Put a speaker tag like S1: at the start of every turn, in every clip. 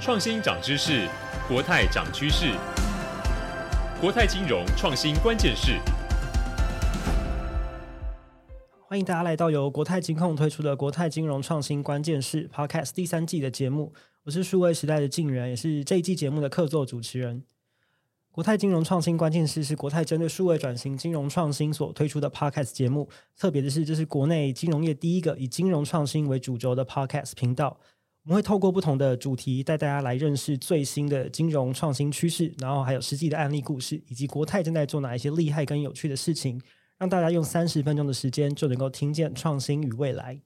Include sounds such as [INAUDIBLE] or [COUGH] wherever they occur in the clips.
S1: 创新涨知识，国泰涨趋势。国泰金融创新关键是，
S2: 欢迎大家来到由国泰金控推出的《国泰金融创新关键是》Podcast 第三季的节目。我是数位时代的敬原，也是这一季节目的客座主持人。国泰金融创新关键是是国泰针对数位转型、金融创新所推出的 Podcast 节目。特别的是，这是国内金融业第一个以金融创新为主轴的 Podcast 频道。我们会透过不同的主题带大家来认识最新的金融创新趋势，然后还有实际的案例故事，以及国泰正在做哪一些厉害跟有趣的事情，让大家用三十分钟的时间就能够听见创新与未来。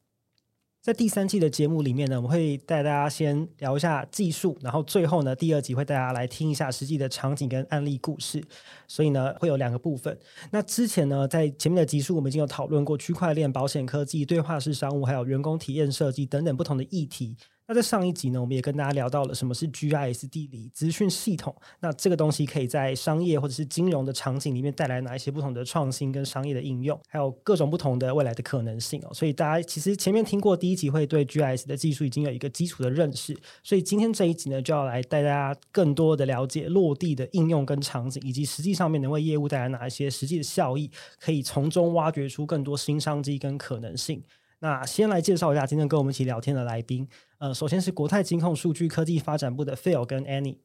S2: 在第三季的节目里面呢，我们会带大家先聊一下技术，然后最后呢，第二集会带大家来听一下实际的场景跟案例故事。所以呢，会有两个部分。那之前呢，在前面的集数我们已经有讨论过区块链、保险科技、对话式商务，还有员工体验设计等等不同的议题。那在上一集呢，我们也跟大家聊到了什么是 GIS 地理资讯系统。那这个东西可以在商业或者是金融的场景里面带来哪一些不同的创新跟商业的应用，还有各种不同的未来的可能性哦。所以大家其实前面听过第一集，会对 GIS 的技术已经有一个基础的认识。所以今天这一集呢，就要来带大家更多的了解落地的应用跟场景，以及实际上面能为业务带来哪一些实际的效益，可以从中挖掘出更多新商机跟可能性。那先来介绍一下今天跟我们一起聊天的来宾。呃，首先是国泰金控数据科技发展部的 Phil 跟 Annie。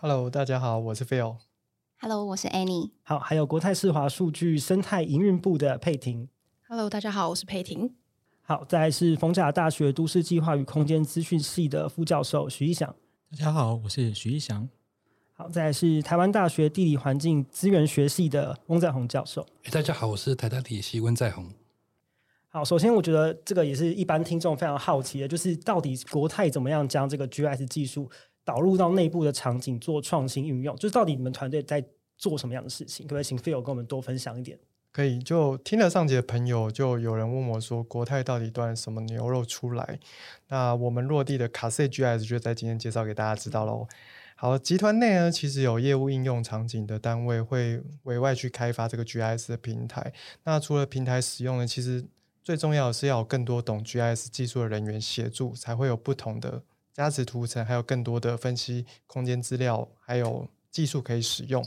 S3: Hello，大家好，我是 Phil。
S4: Hello，我是 Annie。
S2: 好，还有国泰世华数据生态营运部的佩婷。
S5: Hello，大家好，我是佩婷。
S2: 好，再来是逢甲大学都市计划与空间资讯系的副教授徐一翔。
S6: 大家好，我是徐一翔。
S2: 好，再来是台湾大学地理环境资源学系的翁在宏教授。
S7: 大家好，我是台大地理系温在宏。
S2: 好，首先我觉得这个也是一般听众非常好奇的，就是到底国泰怎么样将这个 GIS 技术导入到内部的场景做创新运用？就是到底你们团队在做什么样的事情？可不可以请 Phil 跟我们多分享一点？
S3: 可以，就听了上集的朋友，就有人问我说，国泰到底端什么牛肉出来？那我们落地的卡塞 GIS 就在今天介绍给大家知道喽。好，集团内呢，其实有业务应用场景的单位会委外去开发这个 GIS 的平台。那除了平台使用呢，其实最重要的是要有更多懂 GIS 技术的人员协助，才会有不同的价值图层，还有更多的分析空间资料，还有技术可以使用。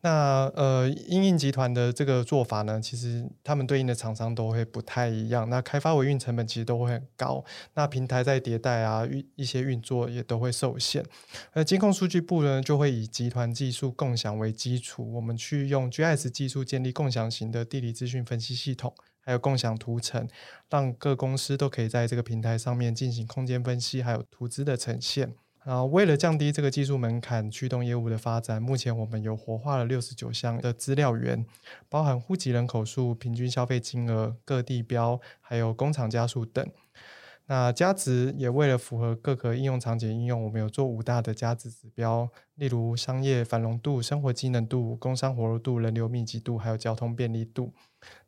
S3: 那呃，英印集团的这个做法呢，其实他们对应的厂商都会不太一样。那开发维运成本其实都会很高，那平台在迭代啊，运一些运作也都会受限。而监控数据部呢，就会以集团技术共享为基础，我们去用 GIS 技术建立共享型的地理资讯分析系统，还有共享图层，让各公司都可以在这个平台上面进行空间分析，还有图资的呈现。然后，为了降低这个技术门槛，驱动业务的发展，目前我们有活化了六十九项的资料源，包含户籍人口数、平均消费金额、各地标，还有工厂家数等。那加值也为了符合各个应用场景应用，我们有做五大的加值指标，例如商业繁荣度、生活机能度、工商活络度、人流密集度，还有交通便利度。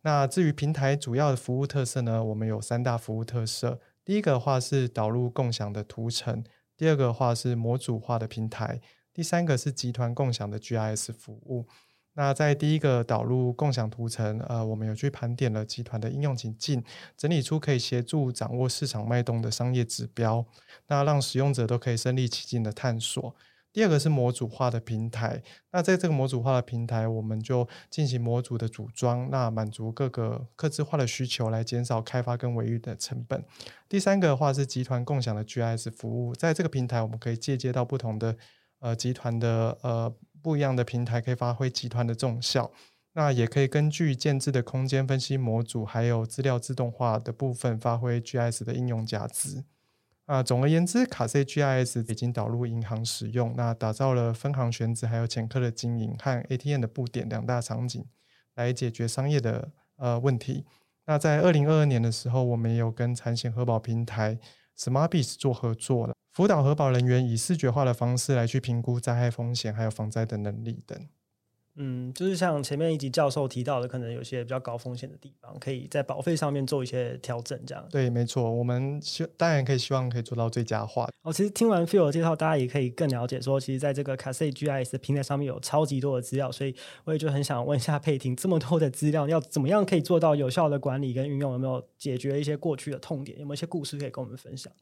S3: 那至于平台主要的服务特色呢，我们有三大服务特色，第一个的话是导入共享的图层。第二个的话是模组化的平台，第三个是集团共享的 GIS 服务。那在第一个导入共享图层，呃，我们有去盘点了集团的应用情境，整理出可以协助掌握市场脉动的商业指标，那让使用者都可以身临其境的探索。第二个是模组化的平台，那在这个模组化的平台，我们就进行模组的组装，那满足各个客制化的需求，来减少开发跟维运的成本。第三个的话是集团共享的 GIS 服务，在这个平台，我们可以借接到不同的呃集团的呃不一样的平台，可以发挥集团的重效。那也可以根据建置的空间分析模组，还有资料自动化的部分，发挥 GIS 的应用价值。啊，总而言之，卡 C GIS 已经导入银行使用，那打造了分行选址还有前客的经营和 ATM 的布点两大场景，来解决商业的呃问题。那在二零二二年的时候，我们有跟产险核保平台 SmartBiz 做合作了，辅导核保人员以视觉化的方式来去评估灾害风险还有防灾的能力等。
S2: 嗯，就是像前面一集教授提到的，可能有些比较高风险的地方，可以在保费上面做一些调整，这样。
S3: 对，没错，我们希当然可以希望可以做到最佳化。
S2: 哦，其实听完 Phil 的介绍，大家也可以更了解说，其实在这个 Cascade GIS 的平台上面有超级多的资料，所以我也就很想问一下佩婷，这么多的资料，要怎么样可以做到有效的管理跟运用？有没有解决一些过去的痛点？有没有一些故事可以跟我们分享？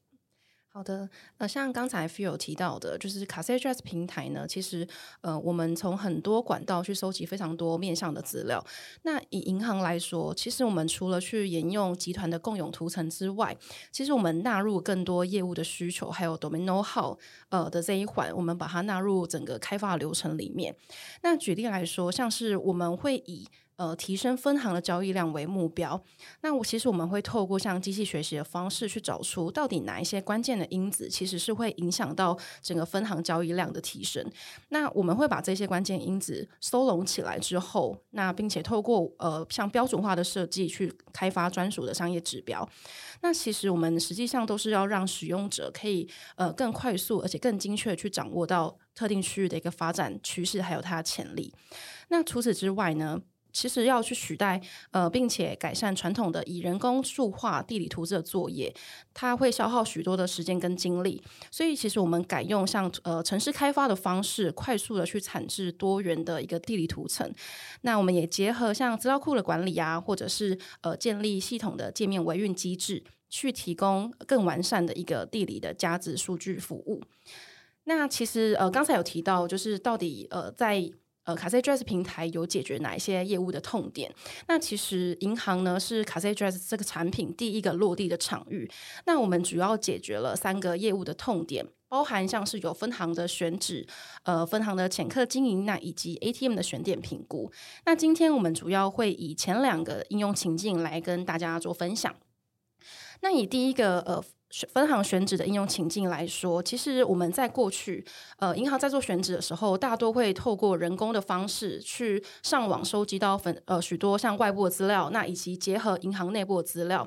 S5: 好的，呃，像刚才 Phil 提到的，就是 CassageS 平台呢，其实呃，我们从很多管道去收集非常多面向的资料。那以银行来说，其实我们除了去沿用集团的共有图层之外，其实我们纳入更多业务的需求，还有 Domain Know-how 呃的这一环，我们把它纳入整个开发流程里面。那举例来说，像是我们会以呃，提升分行的交易量为目标。那我其实我们会透过像机器学习的方式去找出到底哪一些关键的因子，其实是会影响到整个分行交易量的提升。那我们会把这些关键因子收拢起来之后，那并且透过呃像标准化的设计去开发专属的商业指标。那其实我们实际上都是要让使用者可以呃更快速而且更精确去掌握到特定区域的一个发展趋势还有它的潜力。那除此之外呢，其实要去取代呃，并且改善传统的以人工数画地理图志的作业，它会消耗许多的时间跟精力。所以，其实我们改用像呃城市开发的方式，快速的去产制多元的一个地理图层。那我们也结合像资料库的管理啊，或者是呃建立系统的界面维运机制，去提供更完善的一个地理的价值数据服务。那其实呃刚才有提到，就是到底呃在呃，CassageS 平台有解决哪一些业务的痛点？那其实银行呢是 CassageS 这个产品第一个落地的场域。那我们主要解决了三个业务的痛点，包含像是有分行的选址、呃分行的潜客经营，那以及 ATM 的选点评估。那今天我们主要会以前两个应用情境来跟大家做分享。那以第一个呃。分行选址的应用情境来说，其实我们在过去，呃，银行在做选址的时候，大多会透过人工的方式去上网收集到分呃许多像外部的资料，那以及结合银行内部的资料。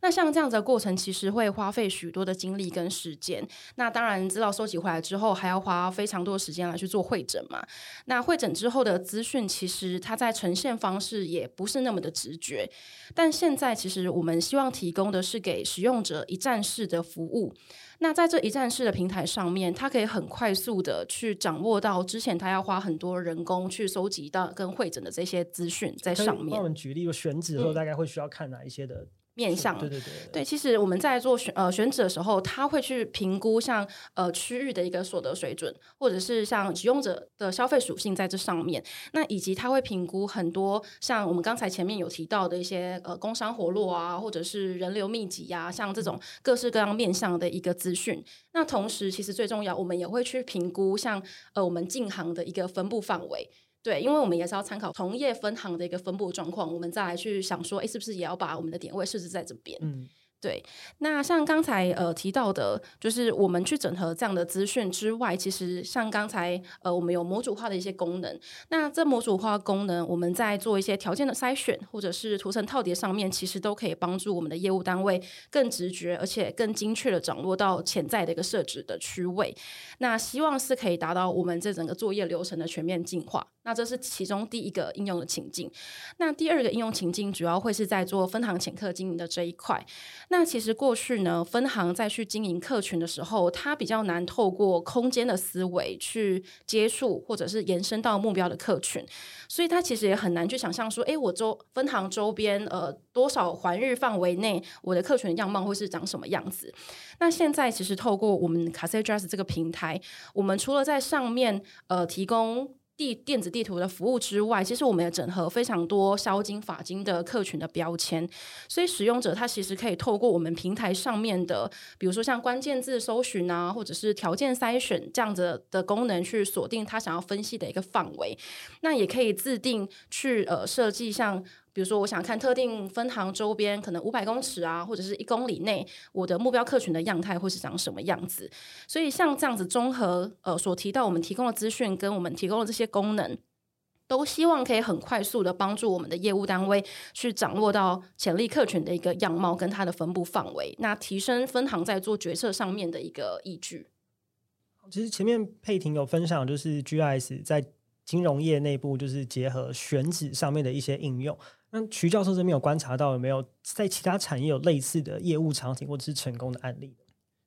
S5: 那像这样子的过程，其实会花费许多的精力跟时间。那当然，资料收集回来之后，还要花非常多的时间来去做会诊嘛。那会诊之后的资讯，其实它在呈现方式也不是那么的直觉。但现在，其实我们希望提供的是给使用者一站式的服务。那在这一站式的平台上面，它可以很快速的去掌握到之前他要花很多人工去收集到跟会诊的这些资讯在上面。
S2: 帮我们举例，选址的时候大概会需要看哪一些的？
S5: 面向
S2: 对对对，
S5: 对，其实我们在做选呃选址的时候，他会去评估像呃区域的一个所得水准，或者是像使用者的消费属性在这上面。那以及他会评估很多像我们刚才前面有提到的一些呃工商活络啊，或者是人流密集呀、啊，像这种各式各样面向的一个资讯。那同时，其实最重要，我们也会去评估像呃我们进行的一个分布范围。对，因为我们也是要参考同业分行的一个分布状况，我们再来去想说，哎，是不是也要把我们的点位设置在这边？嗯。对，那像刚才呃提到的，就是我们去整合这样的资讯之外，其实像刚才呃我们有模组化的一些功能。那这模组化功能，我们在做一些条件的筛选，或者是图层套叠上面，其实都可以帮助我们的业务单位更直觉，而且更精确的掌握到潜在的一个设置的区位。那希望是可以达到我们这整个作业流程的全面进化。那这是其中第一个应用的情境。那第二个应用情境主要会是在做分行潜客经营的这一块。那其实过去呢，分行在去经营客群的时候，它比较难透过空间的思维去接触或者是延伸到目标的客群，所以它其实也很难去想象说，诶，我周分行周边呃多少环域范围内，我的客群的样貌会是长什么样子？那现在其实透过我们 CassageS 这个平台，我们除了在上面呃提供。地电子地图的服务之外，其实我们也整合非常多销金、法金的客群的标签，所以使用者他其实可以透过我们平台上面的，比如说像关键字搜寻啊，或者是条件筛选这样子的功能，去锁定他想要分析的一个范围。那也可以自定去呃设计像。比如说，我想看特定分行周边可能五百公尺啊，或者是一公里内，我的目标客群的样态会是长什么样子？所以像这样子综合呃所提到我们提供的资讯跟我们提供的这些功能，都希望可以很快速的帮助我们的业务单位去掌握到潜力客群的一个样貌跟它的分布范围，那提升分行在做决策上面的一个依据。
S2: 其实前面佩婷有分享，就是 GIS 在金融业内部就是结合选址上面的一些应用。那徐教授这边有观察到有没有在其他产业有类似的业务场景或者是成功的案例？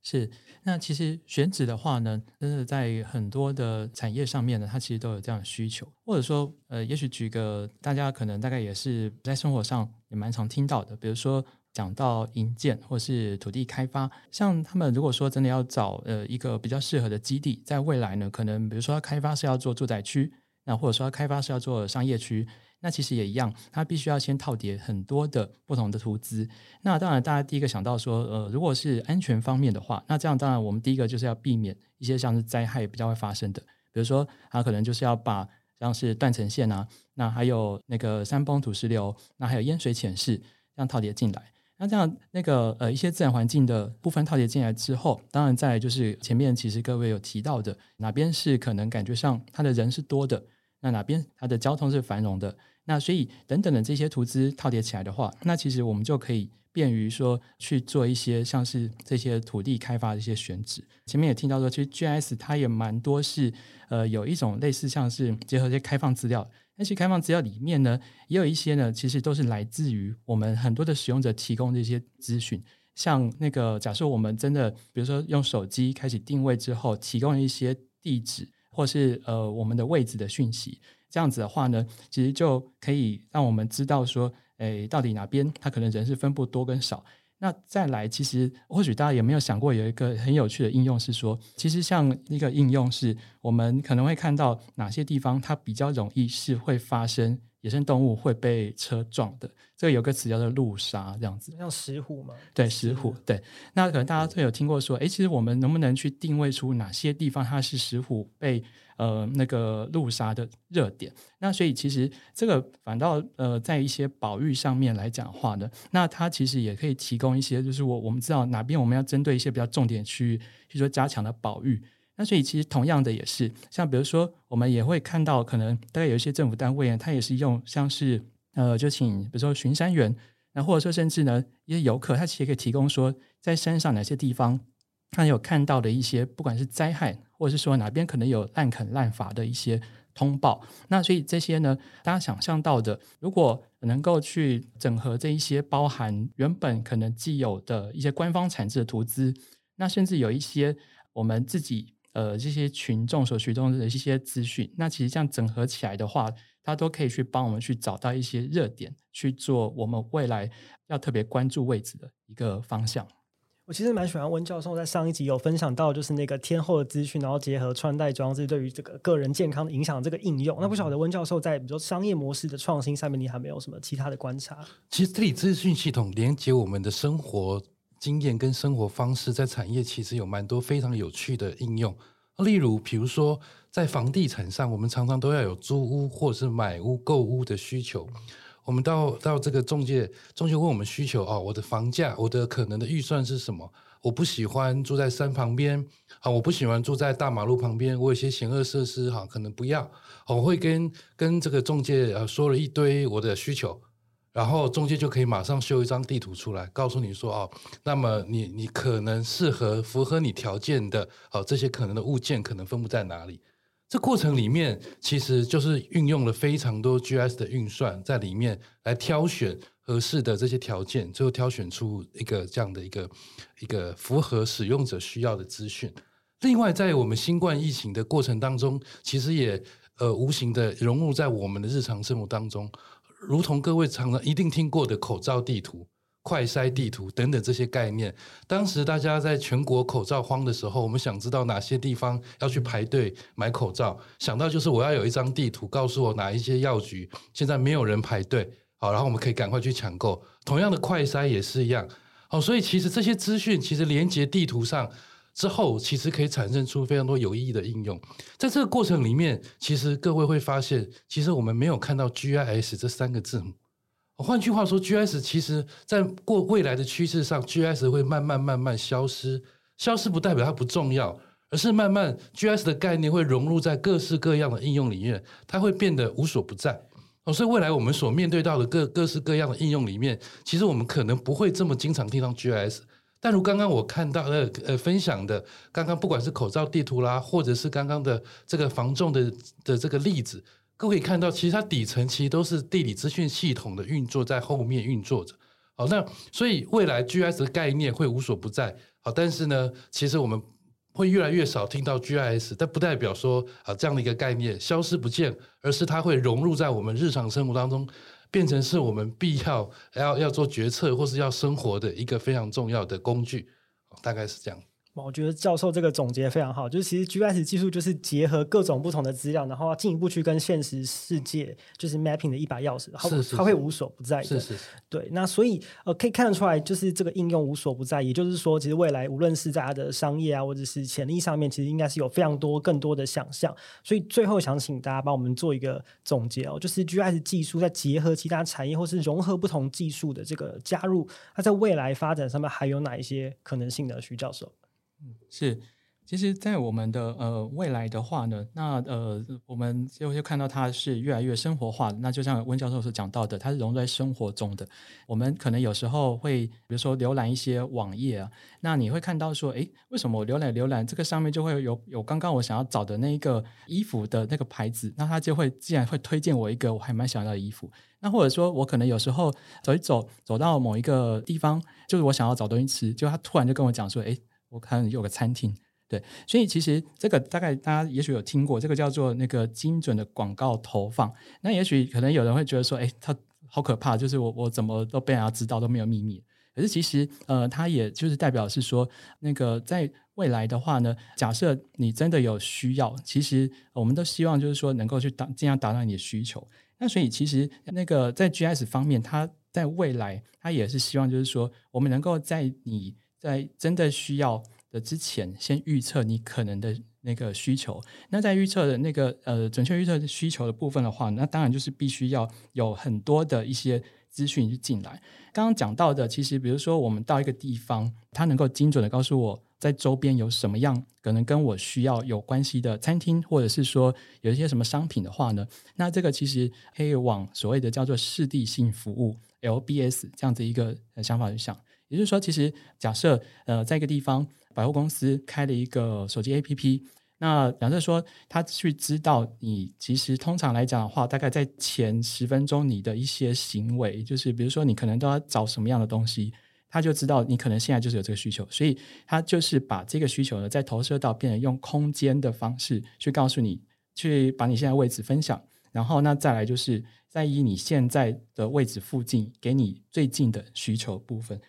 S6: 是，那其实选址的话呢，真的在很多的产业上面呢，它其实都有这样的需求。或者说，呃，也许举个大家可能大概也是在生活上也蛮常听到的，比如说讲到营建或是土地开发，像他们如果说真的要找呃一个比较适合的基地，在未来呢，可能比如说开发是要做住宅区，那或者说开发是要做商业区，那其实也一样，它必须要先套叠很多的不同的图资。那当然，大家第一个想到说，呃，如果是安全方面的话，那这样当然我们第一个就是要避免一些像是灾害比较会发生的，比如说它可能就是要把像是断层线啊，那还有那个山崩土石流，那还有淹水潜势这样套叠进来。那这样，那个呃，一些自然环境的部分套叠进来之后，当然在就是前面其实各位有提到的，哪边是可能感觉上它的人是多的，那哪边它的交通是繁荣的，那所以等等的这些图资套叠起来的话，那其实我们就可以便于说去做一些像是这些土地开发的一些选址。前面也听到说，其实 GIS 它也蛮多是呃有一种类似像是结合一些开放资料。那些开放资料里面呢，也有一些呢，其实都是来自于我们很多的使用者提供的一些资讯。像那个，假设我们真的，比如说用手机开始定位之后，提供一些地址或是呃我们的位置的讯息，这样子的话呢，其实就可以让我们知道说，诶，到底哪边它可能人是分布多跟少。那再来，其实或许大家有没有想过，有一个很有趣的应用是说，其实像一个应用是，我们可能会看到哪些地方它比较容易是会发生野生动物会被车撞的。这个有个词叫做路杀，这样子。
S2: 像石虎吗？
S6: 对，石虎。对，那可能大家都有听过说，哎，其实我们能不能去定位出哪些地方它是石虎被呃，那个路杀的热点，那所以其实这个反倒呃，在一些保育上面来讲话呢，那它其实也可以提供一些，就是我我们知道哪边我们要针对一些比较重点区域，比如说加强的保育。那所以其实同样的也是，像比如说我们也会看到，可能大概有一些政府单位呢，它也是用像是呃，就请比如说巡山员，那或者说甚至呢一些游客，他其实可以提供说在山上哪些地方。他有看到的一些，不管是灾害，或者是说哪边可能有滥垦滥伐的一些通报，那所以这些呢，大家想象到的，如果能够去整合这一些包含原本可能既有的一些官方产制的图资，那甚至有一些我们自己呃这些群众所取动的一些资讯，那其实这样整合起来的话，它都可以去帮我们去找到一些热点，去做我们未来要特别关注位置的一个方向。
S2: 我其实蛮喜欢温教授在上一集有分享到，就是那个天后的资讯，然后结合穿戴装置对于这个个人健康的影响的这个应用。那不晓得温教授在比如说商业模式的创新上面，你还没有什么其他的观察？
S7: 其实这里资讯系统连接我们的生活经验跟生活方式，在产业其实有蛮多非常有趣的应用。例如，比如说在房地产上，我们常常都要有租屋或者是买屋购屋的需求。我们到到这个中介，中介问我们需求哦，我的房价，我的可能的预算是什么？我不喜欢住在山旁边，啊，我不喜欢住在大马路旁边，我有些险恶设施哈，可能不要。我会跟跟这个中介呃说了一堆我的需求，然后中介就可以马上修一张地图出来，告诉你说哦，那么你你可能适合符合你条件的哦，这些可能的物件可能分布在哪里？这过程里面其实就是运用了非常多 G S 的运算在里面来挑选合适的这些条件，最后挑选出一个这样的一个一个符合使用者需要的资讯。另外，在我们新冠疫情的过程当中，其实也呃无形的融入在我们的日常生活当中，如同各位常常一定听过的口罩地图。快筛地图等等这些概念，当时大家在全国口罩慌的时候，我们想知道哪些地方要去排队买口罩，想到就是我要有一张地图，告诉我哪一些药局现在没有人排队，好，然后我们可以赶快去抢购。同样的快筛也是一样，好，所以其实这些资讯其实连接地图上之后，其实可以产生出非常多有意义的应用。在这个过程里面，其实各位会发现，其实我们没有看到 GIS 这三个字母。换句话说，GIS 其实在过未来的趋势上，GIS 会慢慢慢慢消失。消失不代表它不重要，而是慢慢 GIS 的概念会融入在各式各样的应用里面，它会变得无所不在。所以未来我们所面对到的各各式各样的应用里面，其实我们可能不会这么经常听到 GIS。但如刚刚我看到呃呃分享的，刚刚不管是口罩地图啦，或者是刚刚的这个防重的的这个例子。各位可以看到，其实它底层其实都是地理资讯系统的运作在后面运作着。好，那所以未来 GIS 的概念会无所不在。好，但是呢，其实我们会越来越少听到 GIS，但不代表说啊这样的一个概念消失不见，而是它会融入在我们日常生活当中，变成是我们必要要要做决策或是要生活的一个非常重要的工具，大概是这样。
S2: 我觉得教授这个总结非常好，就是其实 GIS 技术就是结合各种不同的资料，然后进一步去跟现实世界就是 mapping 的一把钥匙，然后它会无所不在的。
S7: 是是是。
S2: 对，那所以呃可以看得出来，就是这个应用无所不在，也就是说，其实未来无论是在它的商业啊，或者是潜力上面，其实应该是有非常多更多的想象。所以最后想请大家帮我们做一个总结哦，就是 GIS 技术在结合其他产业或是融合不同技术的这个加入，它在未来发展上面还有哪一些可能性的？徐教授。
S6: 是，其实，在我们的呃未来的话呢，那呃我们就会看到它是越来越生活化。那就像温教授所讲到的，它是融在生活中的。我们可能有时候会，比如说浏览一些网页啊，那你会看到说，诶，为什么我浏览浏览这个上面就会有有刚刚我想要找的那一个衣服的那个牌子？那它就会既然会推荐我一个我还蛮想要的衣服。那或者说我可能有时候走一走，走到某一个地方，就是我想要找东西吃，就他突然就跟我讲说，诶。我看有个餐厅，对，所以其实这个大概大家也许有听过，这个叫做那个精准的广告投放。那也许可能有人会觉得说，哎，它好可怕，就是我我怎么都被人家知道都没有秘密。可是其实呃，它也就是代表是说，那个在未来的话呢，假设你真的有需要，其实我们都希望就是说能够去达尽量达到你的需求。那所以其实那个在 G S 方面，它在未来它也是希望就是说，我们能够在你。在真的需要的之前，先预测你可能的那个需求。那在预测的那个呃准确预测需求的部分的话，那当然就是必须要有很多的一些资讯进来。刚刚讲到的，其实比如说我们到一个地方，它能够精准的告诉我在周边有什么样可能跟我需要有关系的餐厅，或者是说有一些什么商品的话呢，那这个其实可以往所谓的叫做适地性服务 （LBS） 这样子一个想法去想。也就是说，其实假设呃，在一个地方百货公司开了一个手机 APP，那假设说他去知道你其实通常来讲的话，大概在前十分钟你的一些行为，就是比如说你可能都要找什么样的东西，他就知道你可能现在就是有这个需求，所以他就是把这个需求呢再投射到变成用空间的方式去告诉你，去把你现在位置分享，然后那再来就是在以你现在的位置附近给你最近的需求部分。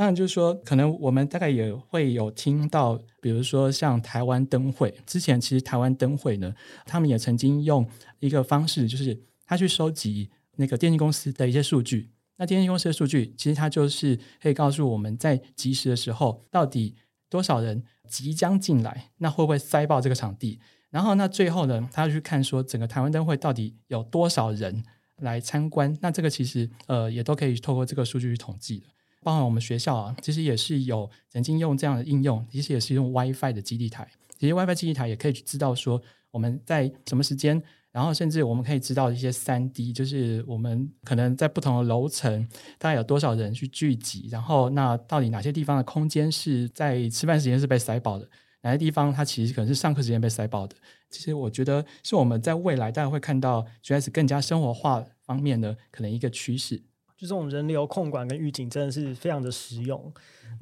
S6: 当然，就是说，可能我们大概也会有听到，比如说像台湾灯会，之前其实台湾灯会呢，他们也曾经用一个方式，就是他去收集那个电信公司的一些数据。那电信公司的数据，其实它就是可以告诉我们在及时的时候，到底多少人即将进来，那会不会塞爆这个场地？然后那最后呢，他要去看说整个台湾灯会到底有多少人来参观。那这个其实呃，也都可以透过这个数据去统计的。包含我们学校啊，其实也是有曾经用这样的应用，其实也是用 WiFi 的基地台。其实 WiFi 基地台也可以知道说我们在什么时间，然后甚至我们可以知道一些三 D，就是我们可能在不同的楼层，大概有多少人去聚集，然后那到底哪些地方的空间是在吃饭时间是被塞爆的，哪些地方它其实可能是上课时间被塞爆的。其实我觉得是我们在未来大家会看到 GS 更加生活化方面的可能一个趋势。
S2: 就这种人流控管跟预警真的是非常的实用。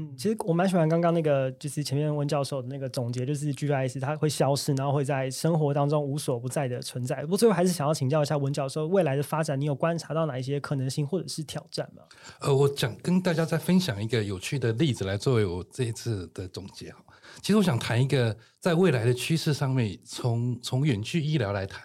S2: 嗯，其实我蛮喜欢刚刚那个，就是前面温教授的那个总结，就是 GIS 它会消失，然后会在生活当中无所不在的存在。不过最后还是想要请教一下温教授，未来的发展你有观察到哪一些可能性或者是挑战吗？
S7: 呃，我想跟大家再分享一个有趣的例子来作为我这一次的总结。其实我想谈一个在未来的趋势上面，从从远距医疗来谈。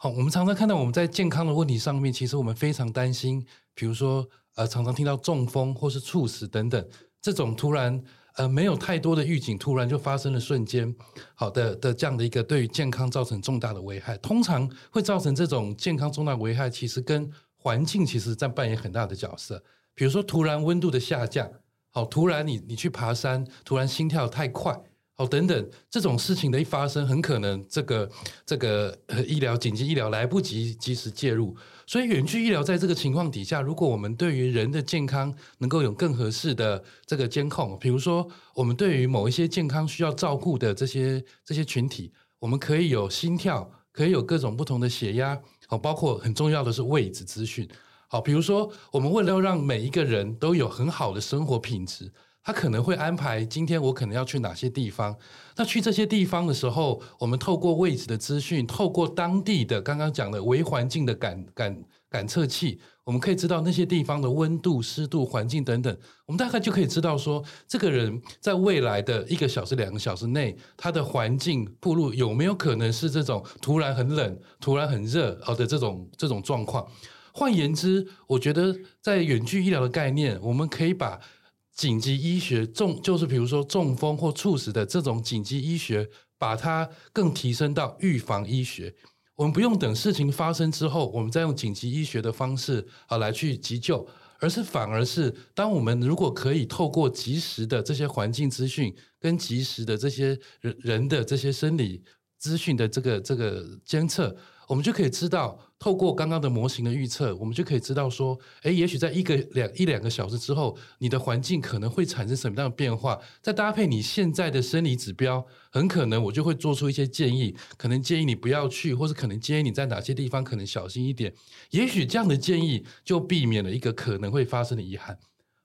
S7: 好，我们常常看到我们在健康的问题上面，其实我们非常担心。比如说，呃，常常听到中风或是猝死等等，这种突然呃没有太多的预警，突然就发生的瞬间，好的的这样的一个对于健康造成重大的危害，通常会造成这种健康重大危害，其实跟环境其实在扮演很大的角色。比如说，突然温度的下降，好，突然你你去爬山，突然心跳太快，好，等等这种事情的一发生，很可能这个这个呃医疗紧急医疗来不及及时介入。所以，远距医疗在这个情况底下，如果我们对于人的健康能够有更合适的这个监控，比如说，我们对于某一些健康需要照顾的这些这些群体，我们可以有心跳，可以有各种不同的血压，好，包括很重要的是位置资讯，好，比如说，我们为了要让每一个人都有很好的生活品质。他可能会安排今天我可能要去哪些地方，那去这些地方的时候，我们透过位置的资讯，透过当地的刚刚讲的微环境的感感感测器，我们可以知道那些地方的温度、湿度、环境等等，我们大概就可以知道说，这个人在未来的一个小时、两个小时内，他的环境铺路有没有可能是这种突然很冷、突然很热哦的这种这种状况。换言之，我觉得在远距医疗的概念，我们可以把紧急医学中，就是比如说中风或猝死的这种紧急医学，把它更提升到预防医学。我们不用等事情发生之后，我们再用紧急医学的方式啊来去急救，而是反而是当我们如果可以透过及时的这些环境资讯跟及时的这些人人的这些生理资讯的这个这个监测。我们就可以知道，透过刚刚的模型的预测，我们就可以知道说，诶，也许在一个两一两个小时之后，你的环境可能会产生什么样的变化。再搭配你现在的生理指标，很可能我就会做出一些建议，可能建议你不要去，或是可能建议你在哪些地方可能小心一点。也许这样的建议就避免了一个可能会发生的遗憾。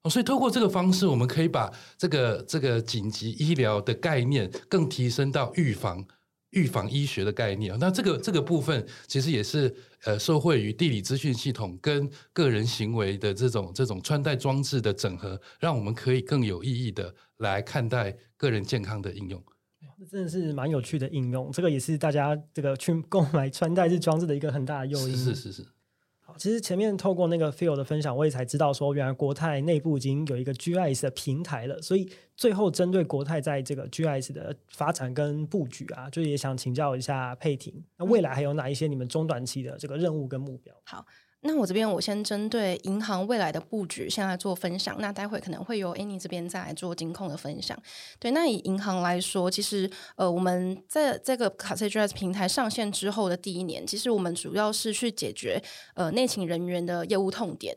S7: 所以透过这个方式，我们可以把这个这个紧急医疗的概念更提升到预防。预防医学的概念，那这个这个部分其实也是呃，受惠于地理资讯系统跟个人行为的这种这种穿戴装置的整合，让我们可以更有意义的来看待个人健康的应用。
S2: 这真的是蛮有趣的应用，这个也是大家这个去购买穿戴式装置的一个很大的诱因。
S7: 是是是。
S2: 其实前面透过那个 Phil 的分享，我也才知道说，原来国泰内部已经有一个 GIS 的平台了。所以最后针对国泰在这个 GIS 的发展跟布局啊，就也想请教一下佩婷，那未来还有哪一些你们中短期的这个任务跟目标？
S5: 好。那我这边我先针对银行未来的布局，先来做分享。那待会可能会由 Annie 这边再来做金控的分享。对，那以银行来说，其实呃，我们在这个 Casegis 平台上线之后的第一年，其实我们主要是去解决呃内勤人员的业务痛点。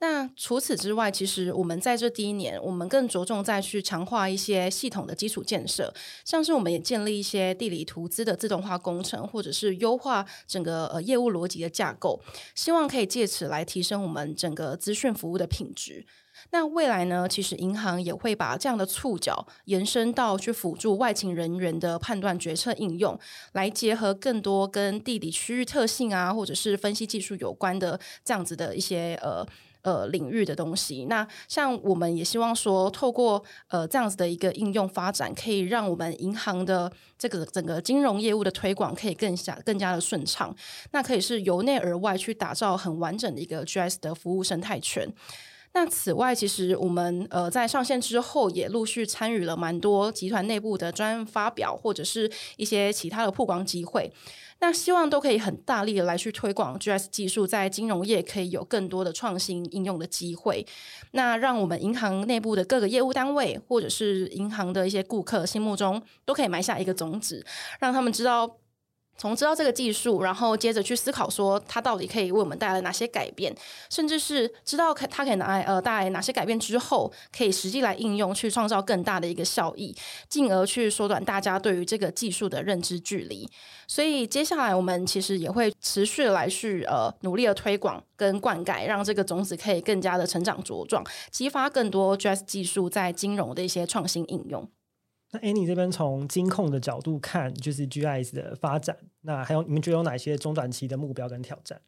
S5: 那除此之外，其实我们在这第一年，我们更着重在去强化一些系统的基础建设，像是我们也建立一些地理图资的自动化工程，或者是优化整个呃业务逻辑的架构，希望可以借此来提升我们整个资讯服务的品质。那未来呢，其实银行也会把这样的触角延伸到去辅助外勤人员的判断决策应用，来结合更多跟地理区域特性啊，或者是分析技术有关的这样子的一些呃。呃，领域的东西，那像我们也希望说，透过呃这样子的一个应用发展，可以让我们银行的这个整个金融业务的推广可以更加更加的顺畅。那可以是由内而外去打造很完整的一个 GIS 的服务生态圈。那此外，其实我们呃在上线之后，也陆续参与了蛮多集团内部的专案发表，或者是一些其他的曝光机会。那希望都可以很大力的来去推广 G S 技术，在金融业可以有更多的创新应用的机会。那让我们银行内部的各个业务单位，或者是银行的一些顾客心目中，都可以埋下一个种子，让他们知道。从知道这个技术，然后接着去思考说它到底可以为我们带来哪些改变，甚至是知道可它可以拿来呃带来哪些改变之后，可以实际来应用，去创造更大的一个效益，进而去缩短大家对于这个技术的认知距离。所以接下来我们其实也会持续来去呃努力的推广跟灌溉，让这个种子可以更加的成长茁壮，激发更多 GIS 技术在金融的一些创新应用。
S2: 那 Annie 这边从金控的角度看，就是 GIS 的发展，那还有你们觉得有哪些中短期的目标跟挑战？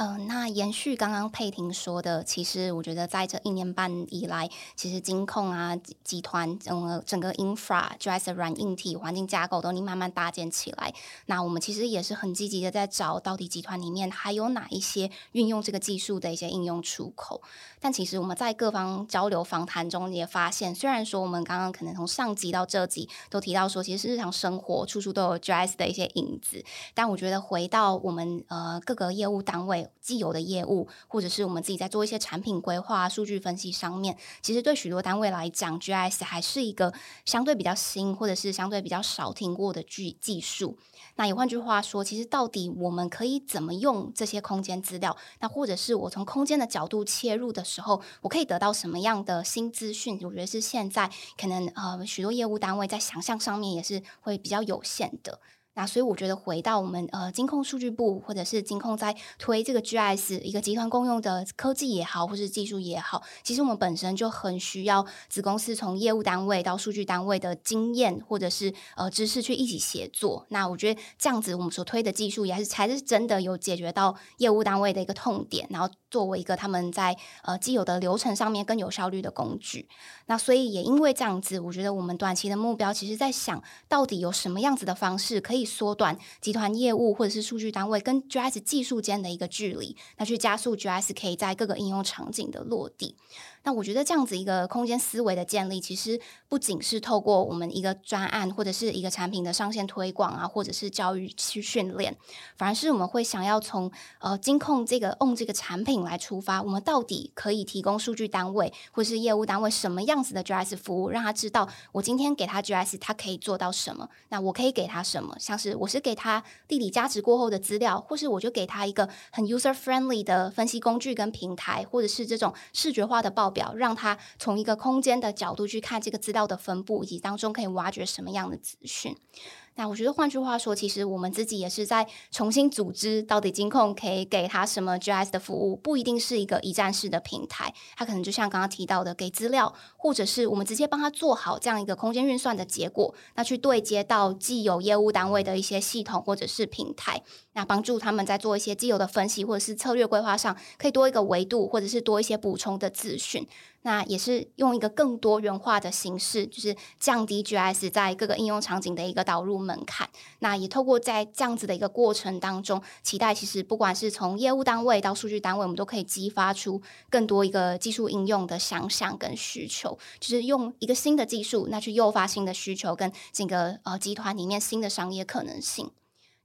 S4: 呃，那延续刚刚佩婷说的，其实我觉得在这一年半以来，其实金控啊集团整个整个 infra GIS 软硬体环境架构都你慢慢搭建起来。那我们其实也是很积极的在找到底集团里面还有哪一些运用这个技术的一些应用出口。但其实我们在各方交流访谈中也发现，虽然说我们刚刚可能从上集到这集都提到说，其实是日常生活处处都有 gs 的一些影子，但我觉得回到我们呃各个业务单位。既有的业务，或者是我们自己在做一些产品规划、数据分析上面，其实对许多单位来讲，GIS 还是一个相对比较新，或者是相对比较少听过的技技术。那也换句话说，其实到底我们可以怎么用这些空间资料？那或者是我从空间的角度切入的时候，我可以得到什么样的新资讯？我觉得是现在可能呃许多业务单位在想象上面也是会比较有限的。那所以我觉得回到我们呃金控数据部或者是金控在推这个 GIS 一个集团共用的科技也好，或是技术也好，其实我们本身就很需要子公司从业务单位到数据单位的经验或者是呃知识去一起协作。那我觉得这样子我们所推的技术也是才是真的有解决到业务单位的一个痛点，然后作为一个他们在呃既有的流程上面更有效率的工具。那所以也因为这样子，我觉得我们短期的目标其实在想到底有什么样子的方式可以。缩短集团业务或者是数据单位跟 G S 技术间的一个距离，那去加速 G S 可以在各个应用场景的落地。那我觉得这样子一个空间思维的建立，其实不仅是透过我们一个专案或者是一个产品的上线推广啊，或者是教育去训练，反而是我们会想要从呃金控这个 own 这个产品来出发，我们到底可以提供数据单位或是业务单位什么样子的 GIS 服务，让他知道我今天给他 GIS，他可以做到什么？那我可以给他什么？像是我是给他地理价值过后的资料，或是我就给他一个很 user friendly 的分析工具跟平台，或者是这种视觉化的报表，让他从一个空间的角度去看这个资料的分布，以及当中可以挖掘什么样的资讯。那我觉得，换句话说，其实我们自己也是在重新组织，到底金控可以给他什么 GS 的服务，不一定是一个一站式的平台，它可能就像刚刚提到的，给资料，或者是我们直接帮他做好这样一个空间运算的结果，那去对接到既有业务单位的一些系统或者是平台，那帮助他们在做一些既有的分析或者是策略规划上，可以多一个维度，或者是多一些补充的资讯。那也是用一个更多元化的形式，就是降低 G S 在各个应用场景的一个导入门槛。那也透过在这样子的一个过程当中，期待其实不管是从业务单位到数据单位，我们都可以激发出更多一个技术应用的想象跟需求，就是用一个新的技术，那去诱发新的需求跟整个呃集团里面新的商业可能性。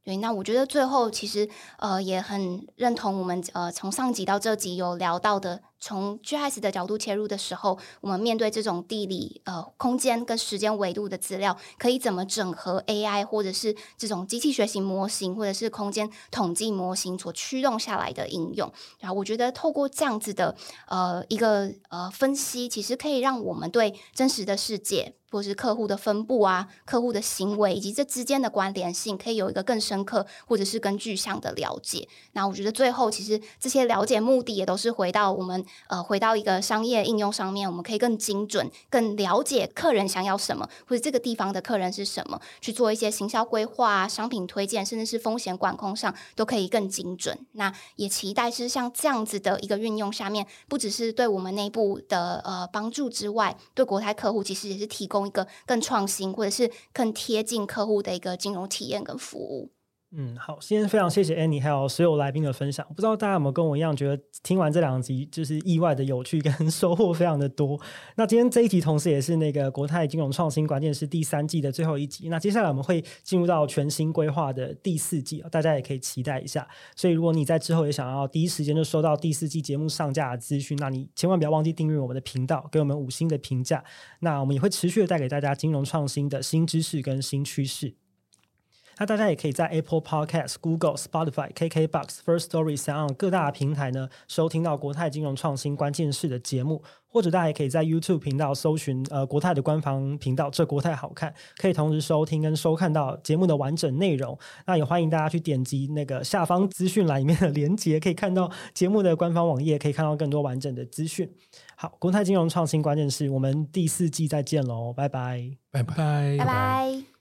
S4: 对，那我觉得最后其实呃也很认同我们呃从上集到这集有聊到的。从 GIS 的角度切入的时候，我们面对这种地理、呃空间跟时间维度的资料，可以怎么整合 AI 或者是这种机器学习模型，或者是空间统计模型所驱动下来的应用？然后我觉得透过这样子的呃一个呃分析，其实可以让我们对真实的世界，或是客户的分布啊、客户的行为以及这之间的关联性，可以有一个更深刻或者是更具象的了解。那我觉得最后其实这些了解目的也都是回到我们。呃，回到一个商业应用上面，我们可以更精准、更了解客人想要什么，或者这个地方的客人是什么，去做一些行销规划、商品推荐，甚至是风险管控上，都可以更精准。那也期待是像这样子的一个运用下面，不只是对我们内部的呃帮助之外，对国泰客户其实也是提供一个更创新或者是更贴近客户的一个金融体验跟服务。
S2: 嗯，好，今天非常谢谢 Annie 还有所有来宾的分享。不知道大家有没有跟我一样，觉得听完这两集就是意外的有趣跟 [LAUGHS] 收获非常的多。那今天这一集同时也是那个国泰金融创新关键是第三季的最后一集。那接下来我们会进入到全新规划的第四季，大家也可以期待一下。所以如果你在之后也想要第一时间就收到第四季节目上架的资讯，那你千万不要忘记订阅我们的频道，给我们五星的评价。那我们也会持续的带给大家金融创新的新知识跟新趋势。那大家也可以在 Apple Podcast、Google、Spotify、KKBox、First Story 三样各大平台呢收听到国泰金融创新关键势的节目，或者大家也可以在 YouTube 频道搜寻呃国泰的官方频道，这国泰好看，可以同时收听跟收看到节目的完整内容。那也欢迎大家去点击那个下方资讯栏里面的链接，可以看到节目的官方网页，可以看到更多完整的资讯。好，国泰金融创新关键势，我们第四季再见喽，拜拜，
S7: 拜拜，
S4: 拜拜。